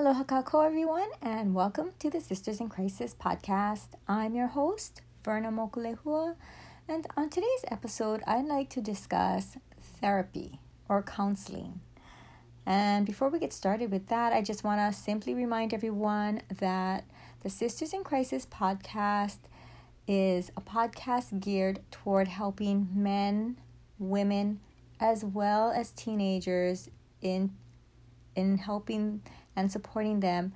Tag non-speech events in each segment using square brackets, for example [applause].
Aloha kakou, everyone, and welcome to the Sisters in Crisis podcast. I'm your host, Verna Mokulehua, and on today's episode, I'd like to discuss therapy or counseling. And before we get started with that, I just want to simply remind everyone that the Sisters in Crisis podcast is a podcast geared toward helping men, women, as well as teenagers in in helping and supporting them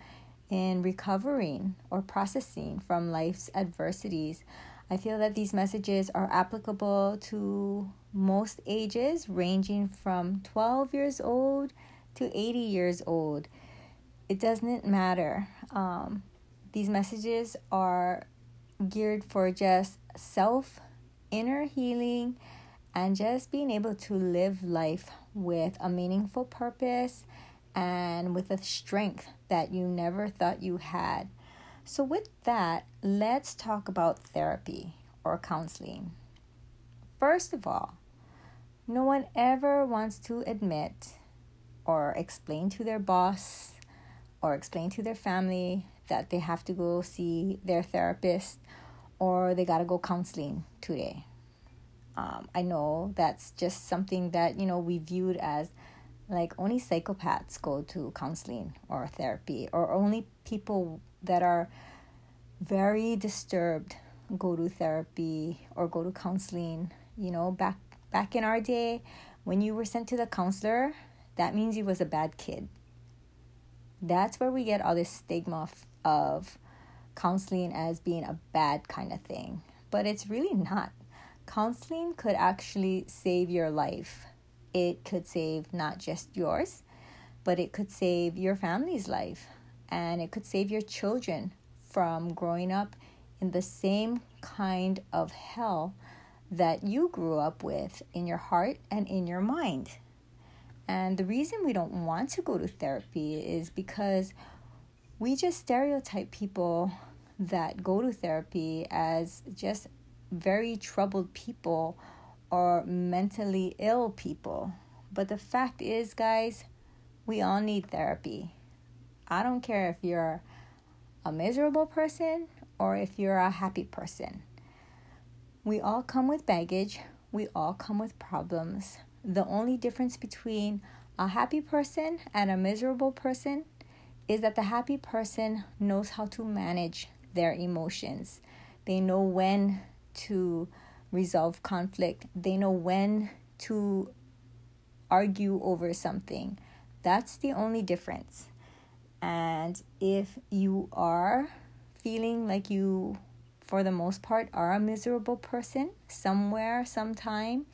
in recovering or processing from life's adversities. I feel that these messages are applicable to most ages, ranging from 12 years old to 80 years old. It doesn't matter. Um, these messages are geared for just self inner healing and just being able to live life with a meaningful purpose and with a strength that you never thought you had. So, with that, let's talk about therapy or counseling. First of all, no one ever wants to admit or explain to their boss or explain to their family that they have to go see their therapist or they got to go counseling today. Um, I know that's just something that, you know, we viewed as like only psychopaths go to counseling or therapy or only people that are very disturbed go to therapy or go to counseling. You know back back in our day when you were sent to the counselor that means you was a bad kid. That's where we get all this stigma of, counseling as being a bad kind of thing. But it's really not. Counseling could actually save your life it could save not just yours, but it could save your family's life and it could save your children from growing up in the same kind of hell that you grew up with in your heart and in your mind. And the reason we don't want to go to therapy is because we just stereotype people that go to therapy as just very troubled people or mentally ill people. But the fact is, guys, we all need therapy. I don't care if you're a miserable person or if you're a happy person. We all come with baggage, we all come with problems. The only difference between a happy person and a miserable person is that the happy person knows how to manage their emotions. They know when to resolve conflict. They know when to argue over something. That's the only difference. And if you are feeling like you, for the most part, are a miserable person somewhere, sometime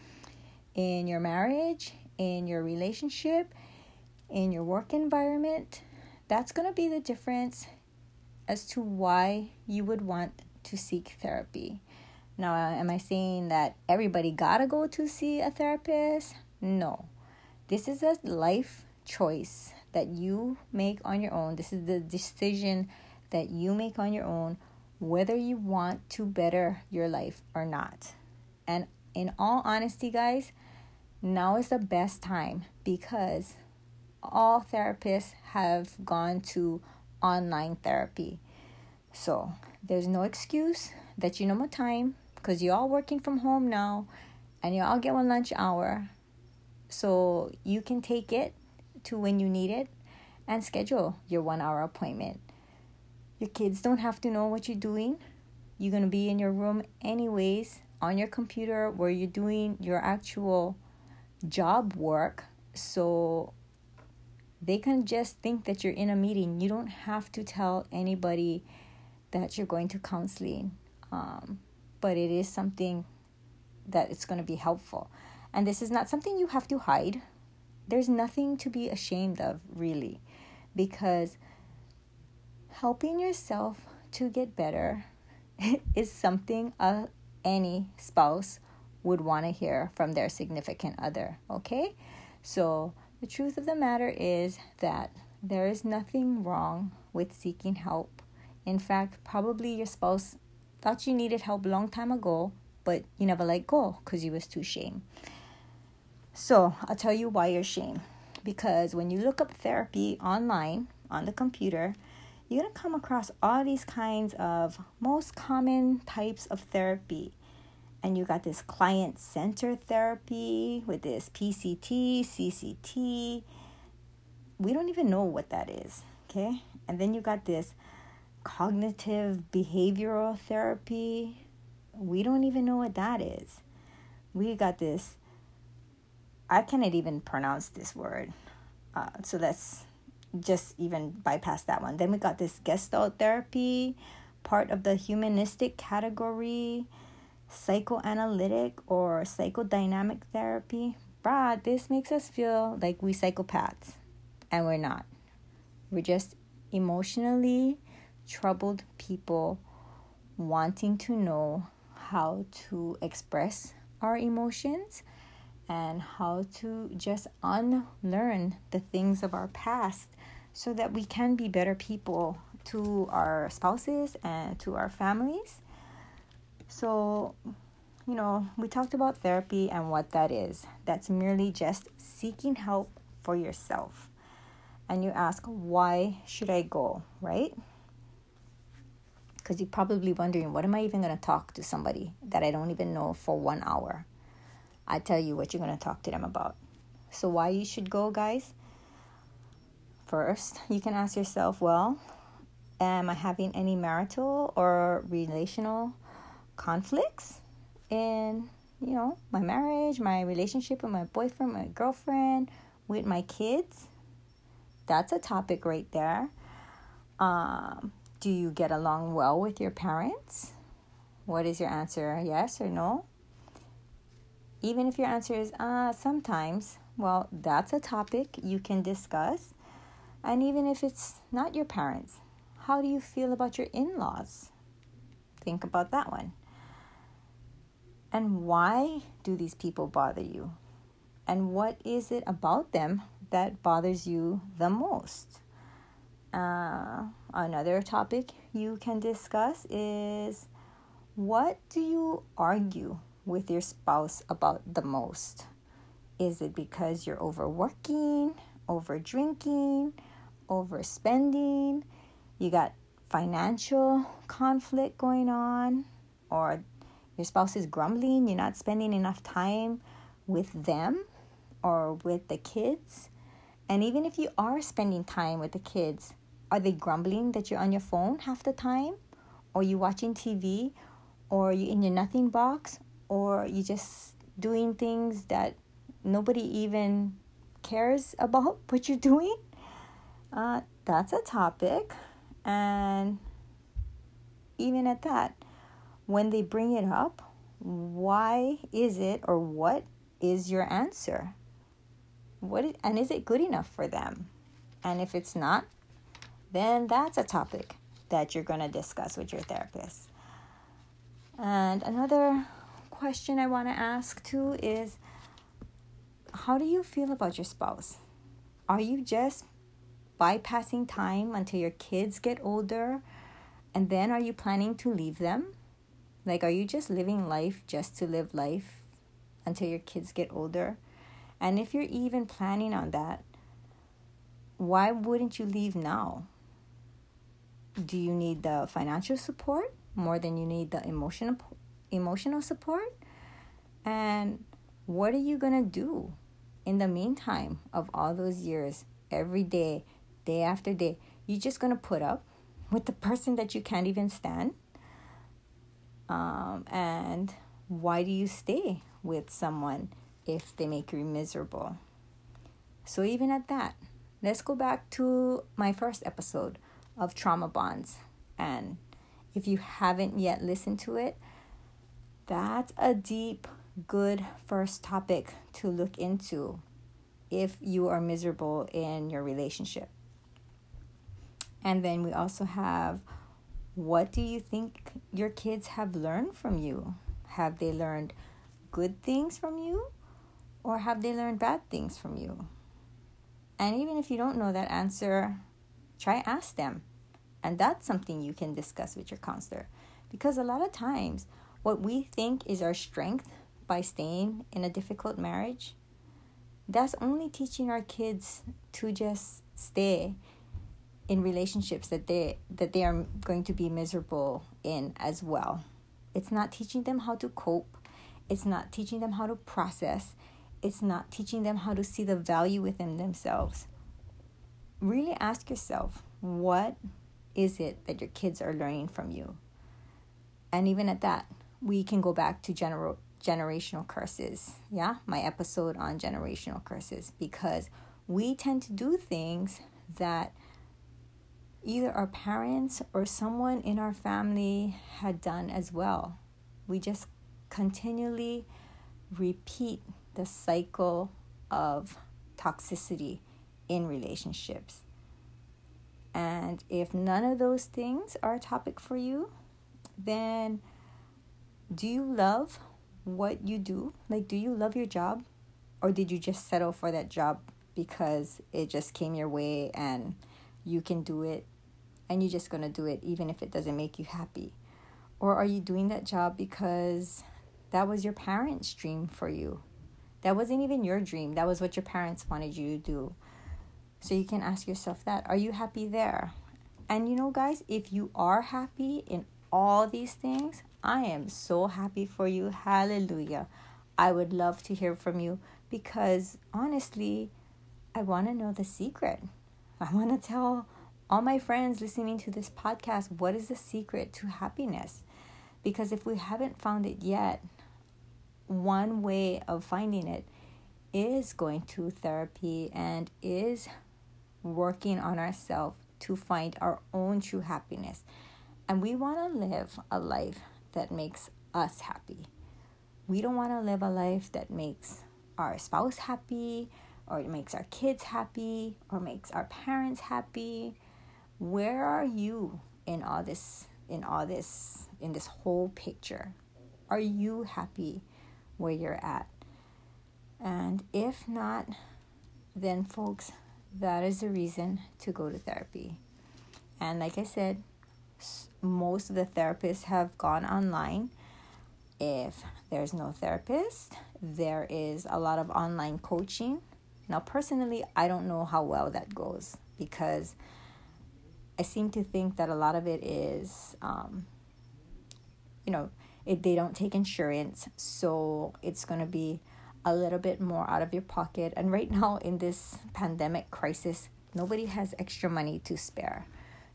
in your marriage, in your relationship, in your work environment, that's going to be the difference as to why you would want to seek therapy. Now, uh, am I saying that everybody gotta go to see a therapist? No. This is a life choice that you make on your own. This is the decision that you make on your own whether you want to better your life or not. And in all honesty, guys, now is the best time because all therapists have gone to online therapy. So there's no excuse that you know more time because you're all working from home now and you all get one lunch hour. So you can take it to when you need it and schedule your one hour appointment. Your kids don't have to know what you're doing. You're going to be in your room anyways on your computer where you're doing your actual job work. So they can just think that you're in a meeting. You don't have to tell anybody that you're going to counseling. Um, but it is something that it's going to be helpful. And this is not something you have to hide. There's nothing to be ashamed of, really, because helping yourself to get better [laughs] is something uh, any spouse would want to hear from their significant other, okay? So, the truth of the matter is that there is nothing wrong with seeking help. In fact, probably your spouse Thought you needed help long time ago, but you never let go because you was too shame. So I'll tell you why you're shame. Because when you look up therapy online on the computer, you're to come across all these kinds of most common types of therapy. And you got this client center therapy with this PCT, CCT. We don't even know what that is, okay? And then you got this cognitive behavioral therapy. We don't even know what that is. We got this, I cannot even pronounce this word. Uh, so let's just even bypass that one. Then we got this gestalt therapy, part of the humanistic category, psychoanalytic or psychodynamic therapy. Brad, this makes us feel like we psychopaths, and we're not. We're just emotionally troubled people wanting to know how to express our emotions and how to just unlearn the things of our past so that we can be better people to our spouses and to our families. So, you know, we talked about therapy and what that is. That's merely just seeking help for yourself. And you ask, why should I go, right? Because you're probably wondering, what am I even going to talk to somebody that I don't even know for one hour? I tell you what you're going to talk to them about. So, why you should go, guys? First, you can ask yourself, well, am I having any marital or relational conflicts in, you know, my marriage, my relationship with my boyfriend, my girlfriend, with my kids? That's a topic right there. Um, do you get along well with your parents? What is your answer? Yes or no? Even if your answer is uh, sometimes, well, that's a topic you can discuss. And even if it's not your parents, how do you feel about your in laws? Think about that one. And why do these people bother you? And what is it about them that bothers you the most? Uh, another topic you can discuss is what do you argue with your spouse about the most? Is it because you're overworking, over drinking, overspending? You got financial conflict going on, or your spouse is grumbling, you're not spending enough time with them or with the kids. And even if you are spending time with the kids, are they grumbling that you're on your phone half the time? Or you watching TV? Or you in your nothing box? or you just doing things that nobody even cares about [laughs] what you're doing, uh, that's a topic. And even at that, when they bring it up, why is it or what is your answer? What is, and is it good enough for them? And if it's not, then that's a topic that you're going to discuss with your therapist. And another question I want to ask too is how do you feel about your spouse? Are you just bypassing time until your kids get older and then are you planning to leave them? Like, are you just living life just to live life until your kids get older? And if you're even planning on that, why wouldn't you leave now? Do you need the financial support more than you need the emotional emotional support? And what are you going to do in the meantime of all those years, every day, day after day? You're just going to put up with the person that you can't even stand? Um, and why do you stay with someone if they make you miserable? So, even at that, let's go back to my first episode of Trauma Bonds. And if you haven't yet listened to it, that's a deep, good first topic to look into if you are miserable in your relationship. And then we also have what do you think your kids have learned from you? Have they learned good things from you or have they learned bad things from you? And even if you don't know that answer, try ask them. And that's something you can discuss with your counselor because a lot of times what we think is our strength by staying in a difficult marriage, that's only teaching our kids to just stay in relationships that they that they are going to be miserable in as well. It's not teaching them how to cope. It's not teaching them how to process. It's not teaching them how to see the value within themselves. Really ask yourself, what is it that your kids are learning from you? And even at that, we can go back to general generational curses. Yeah, my episode on generational curses because we tend to do things that either our parents or someone in our family had done as well. We just continually repeat the cycle of toxicity in relationships. And if none of those things are a topic for you, then do you love what you do? Like, do you love your job? Or did you just settle for that job because it just came your way and you can do it and you're just going to do it even if it doesn't make you happy? Or are you doing that job because that was your parents' dream for you? That wasn't even your dream, that was what your parents wanted you to do. So you can ask yourself that Are you happy there? And you know, guys, if you are happy in all these things, I am so happy for you. Hallelujah. I would love to hear from you because honestly, I want to know the secret. I want to tell all my friends listening to this podcast what is the secret to happiness. Because if we haven't found it yet, one way of finding it is going to therapy and is working on ourselves to find our own true happiness. And we want to live a life that makes us happy. We don't want to live a life that makes our spouse happy or it makes our kids happy or makes our parents happy. Where are you in all this in all this in this whole picture? Are you happy where you're at? And if not, then folks, that is the reason to go to therapy. And like I said, most of the therapists have gone online. If there's no therapist, there is a lot of online coaching. Now, personally, I don't know how well that goes because I seem to think that a lot of it is, um, you know, if they don't take insurance, so it's going to be a little bit more out of your pocket. And right now, in this pandemic crisis, nobody has extra money to spare.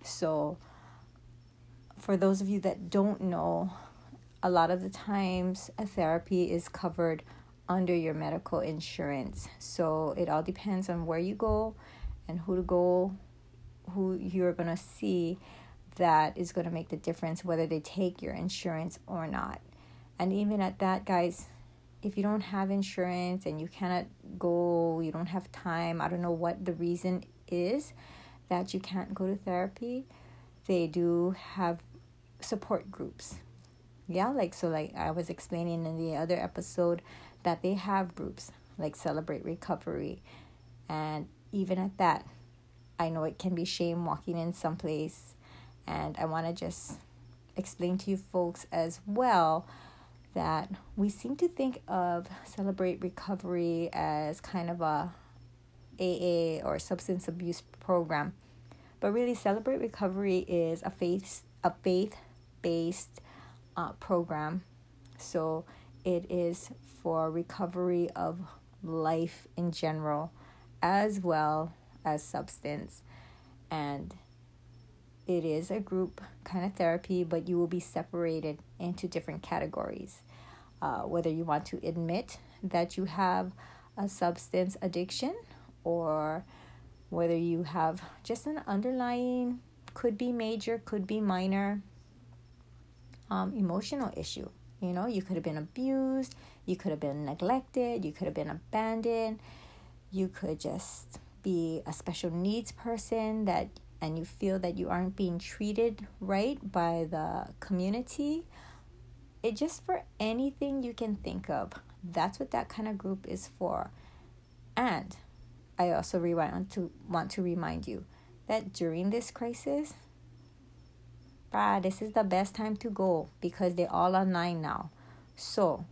So, for those of you that don't know, a lot of the times a therapy is covered under your medical insurance. So it all depends on where you go and who to go, who you're going to see that is going to make the difference whether they take your insurance or not. And even at that, guys, if you don't have insurance and you cannot go, you don't have time, I don't know what the reason is that you can't go to therapy, they do have support groups. Yeah, like so like I was explaining in the other episode that they have groups like Celebrate Recovery. And even at that, I know it can be shame walking in someplace and I want to just explain to you folks as well that we seem to think of Celebrate Recovery as kind of a AA or substance abuse program. But really Celebrate Recovery is a faith a faith based uh, program. So it is for recovery of life in general as well as substance. And it is a group kind of therapy, but you will be separated into different categories. Uh, whether you want to admit that you have a substance addiction or whether you have just an underlying, could be major, could be minor, um, emotional issue. You know, you could have been abused, you could have been neglected, you could have been abandoned, you could just be a special needs person that and you feel that you aren't being treated right by the community. It just for anything you can think of. That's what that kind of group is for. And I also want to want to remind you that during this crisis, ah, this is the best time to go because they're all online now. So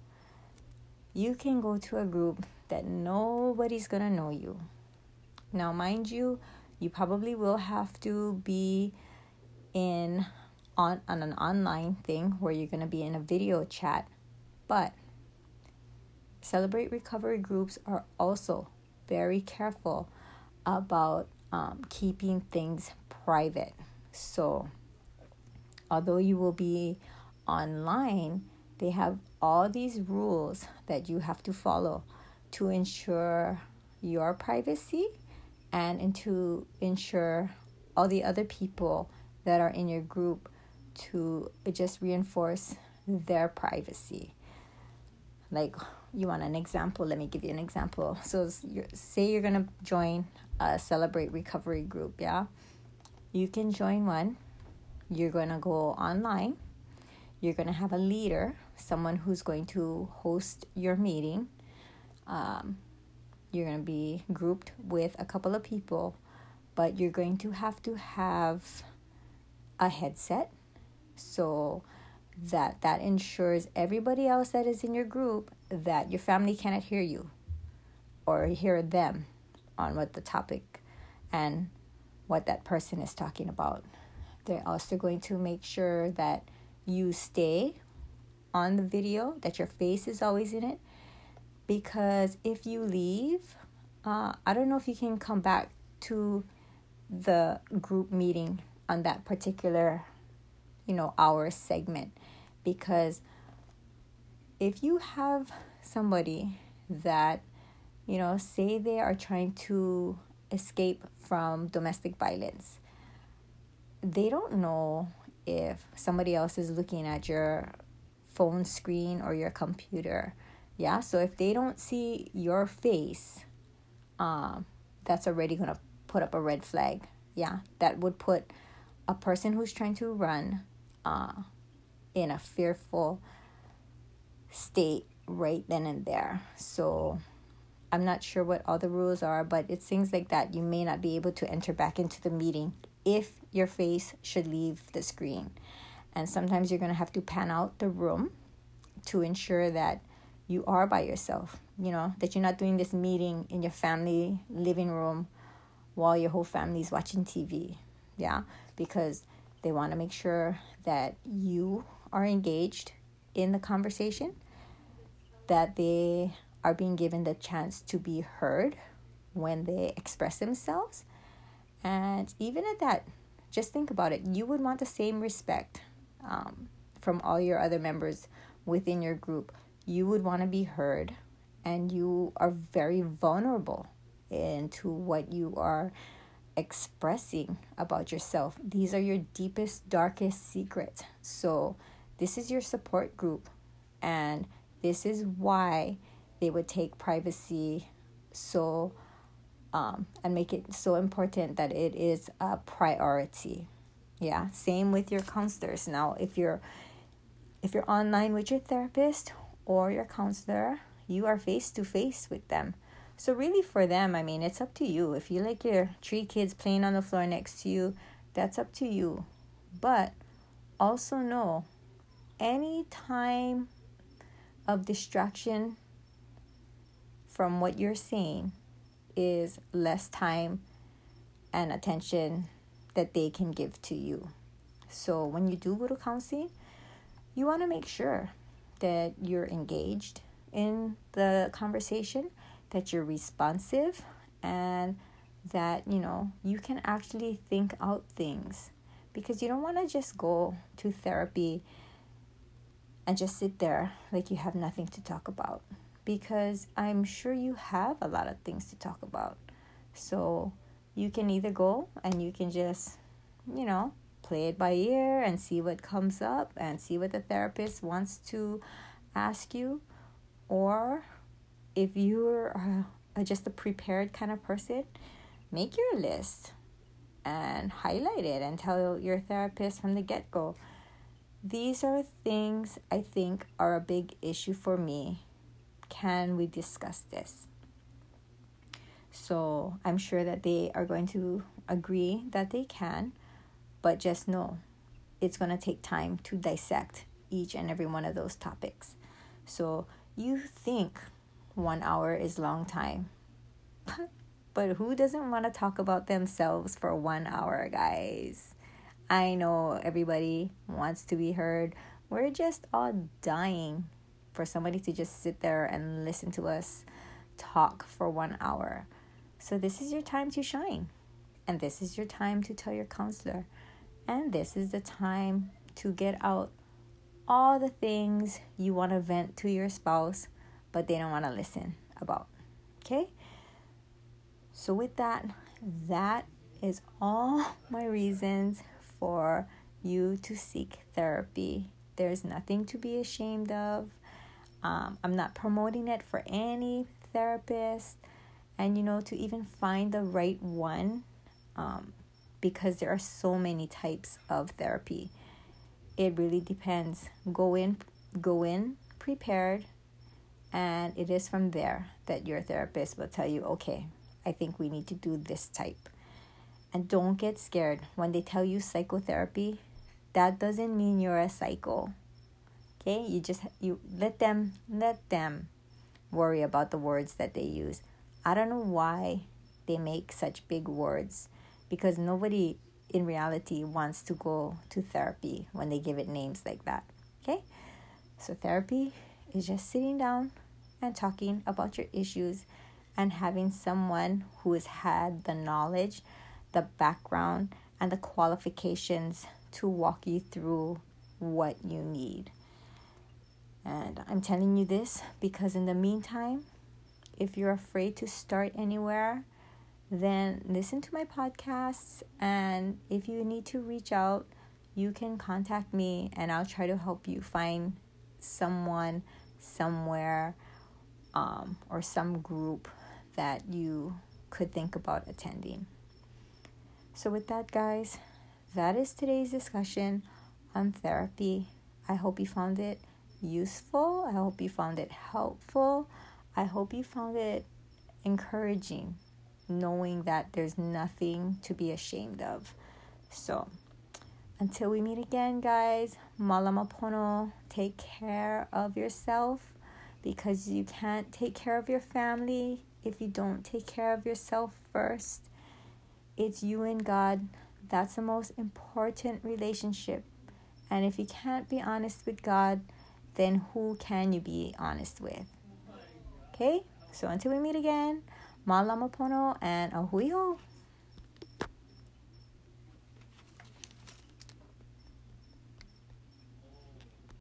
you can go to a group that nobody's gonna know you. Now, mind you, you probably will have to be in on, on an online thing where you're going to be in a video chat. But celebrate recovery groups are also very careful about um, keeping things private. So although you will be online they have all these rules that you have to follow to ensure your privacy and to ensure all the other people that are in your group to just reinforce their privacy. Like, you want an example? Let me give you an example. So, you're, say you're going to join a Celebrate Recovery group, yeah? You can join one. You're going to go online. You're going to have a leader, someone who's going to host your meeting. Um, you're going to be grouped with a couple of people, but you're going to have to have a headset so that that ensures everybody else that is in your group that your family cannot hear you or hear them on what the topic and what that person is talking about. They're also going to make sure that you stay on the video, that your face is always in it. Because if you leave, uh, I don't know if you can come back to the group meeting on that particular you know our segment. Because if you have somebody that you know say they are trying to escape from domestic violence they don't know if somebody else is looking at your phone screen or your computer. Yeah so if they don't see your face um that's already going to put up a red flag. Yeah that would put a person who's trying to run uh, in a fearful state right then and there. So I'm not sure what all the rules are, but it's things like that. You may not be able to enter back into the meeting if your face should leave the screen. And sometimes you're going to have to pan out the room to ensure that you are by yourself, you know, that you're not doing this meeting in your family living room while your whole family is watching TV. Yeah, because they want to make sure that you are engaged in the conversation, that they are being given the chance to be heard when they express themselves. And even at that, just think about it. You would want the same respect um, from all your other members within your group. You would want to be heard, and you are very vulnerable into what you are expressing about yourself. These are your deepest, darkest secrets. So, this is your support group, and this is why they would take privacy so um, and make it so important that it is a priority. Yeah, same with your counselors. Now, if you're if you're online with your therapist or your counselor, you are face to face with them. So really for them, I mean, it's up to you. If you like your three kids playing on the floor next to you, that's up to you. But also know any time of distraction from what you're saying is less time and attention that they can give to you. So when you do go to counseling, you want to make sure that you're engaged in the conversation that you're responsive and that you know you can actually think out things. Because you don't want to just go to therapy and just sit there like you have nothing to talk about. Because I'm sure you have a lot of things to talk about. So you can either go and you can just, you know, play it by ear and see what comes up and see what the therapist wants to ask you, or if you're uh, just a prepared kind of person, make your list and highlight it and tell your therapist from the get go. These are things I think are a big issue for me. Can we discuss this? So I'm sure that they are going to agree that they can, but just know it's going to take time to dissect each and every one of those topics. So you think one hour is long time. [laughs] But who doesn't want to talk about themselves for one hour, guys? I know everybody wants to be heard. We're just all dying for somebody to just sit there and listen to us talk for one hour. So, this is your time to shine. And this is your time to tell your counselor. And this is the time to get out all the things you want to vent to your spouse, but they don't want to listen about. Okay? So, with that, that is all [laughs] my reasons for you to seek therapy. There's nothing to be ashamed of. Um, I'm not promoting it for any therapist. And, you know, to even find the right one, um, because there are so many types of therapy. It really depends. Go in, go in prepared, and it is from there that your therapist will tell you, okay, I think we need to do this type. And don't get scared when they tell you psychotherapy. That doesn't mean you're a psycho. Okay? You just you let them let them worry about the words that they use. I don't know why they make such big words because nobody in reality wants to go to therapy when they give it names like that. Okay? So therapy is just sitting down and talking about your issues and having someone who has had the knowledge, the background, and the qualifications to walk you through what you need. And I'm telling you this because, in the meantime, if you're afraid to start anywhere, then listen to my podcasts. And if you need to reach out, you can contact me and I'll try to help you find someone somewhere um, or some group that you could think about attending. So, with that, guys, that is today's discussion on therapy. I hope you found it useful. I hope you found it helpful. I hope you found it encouraging, knowing that there's nothing to be ashamed of. So, until we meet again, guys, malamapono, take care of yourself because you can't take care of your family if you don't take care of yourself first. It's you and God. That's the most important relationship. And if you can't be honest with God, then who can you be honest with? Okay? So until we meet again, malamapono and ahui ho.